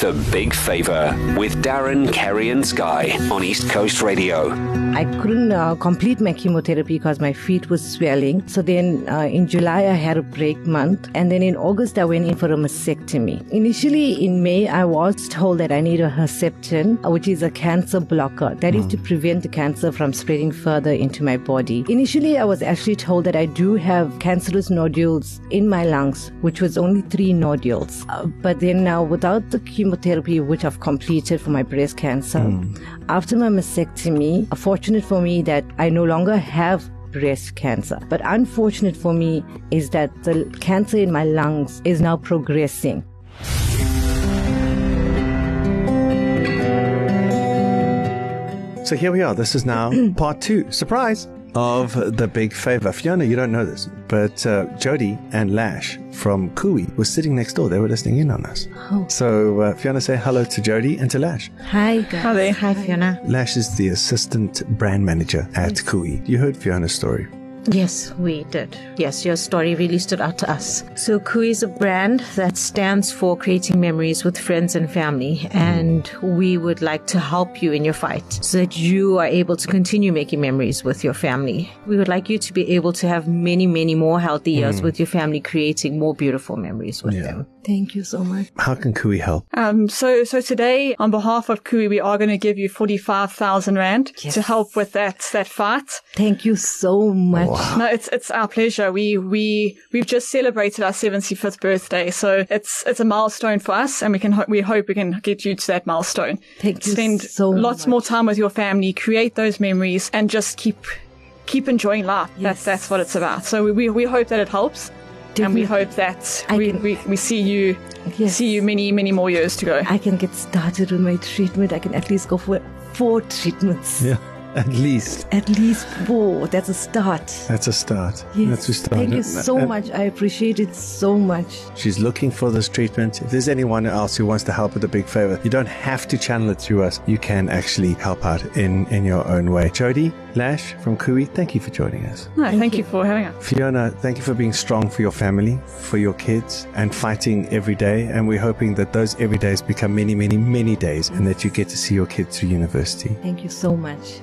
The Big Favor with Darren, Keri, and Sky on East Coast Radio. I couldn't uh, complete my chemotherapy because my feet was swelling. So then uh, in July, I had a break month. And then in August, I went in for a mastectomy. Initially in May, I was told that I need a Herceptin, uh, which is a cancer blocker. That is to prevent the cancer from spreading further into my body. Initially, I was actually told that I do have cancerous nodules in my lungs, which was only three nodules. Uh, but then now, without the chemotherapy, which I've completed for my breast cancer, hmm. after my mastectomy, fortunate for me that I no longer have breast cancer. But unfortunate for me is that the cancer in my lungs is now progressing. So here we are. This is now part two. Surprise! Of the big favor. Fiona, you don't know this, but uh, Jody and Lash from Kui were sitting next door. They were listening in on us. So uh, Fiona, say hello to Jody and to Lash. Hi, guys. Hi there. Hi, Fiona. Lash is the assistant brand manager at Kui. You heard Fiona's story. Yes, we did. Yes, your story really stood out to us. So, Kui is a brand that stands for creating memories with friends and family, and we would like to help you in your fight so that you are able to continue making memories with your family. We would like you to be able to have many, many more healthy years mm. with your family, creating more beautiful memories with Yeah. them. Thank you so much. How can Kui help? Um, so, so today, on behalf of Kui, we are going to give you 45,000 Rand to help with that, that fight. Thank you so much. No, it's, it's our pleasure. We, we, we've just celebrated our 75th birthday. So it's, it's a milestone for us and we can, ho- we hope we can get you to that milestone. Thank you Spend so lots much. more time with your family, create those memories and just keep, keep enjoying life. Yes. That's, that's what it's about. So we, we, we hope that it helps. And we Definitely. hope that I we, can- we, we see you, Yes. see you many, many more years to go. I can get started with my treatment. I can at least go for four treatments. Yeah, at least. At least four. That's a start. That's a start. Yes. That's a start. Thank you so and much. I appreciate it so much. She's looking for this treatment. If there's anyone else who wants to help with a big favor, you don't have to channel it through us. You can actually help out in, in your own way. Jody, Lash from Kui, thank you for joining us. No, thank, you. for having us. Fiona, thank you for being strong for your family, for your kids, and fighting every day. And we're hoping that those every days become many, many, many days and that you get to see your kids through university. Thank you so much.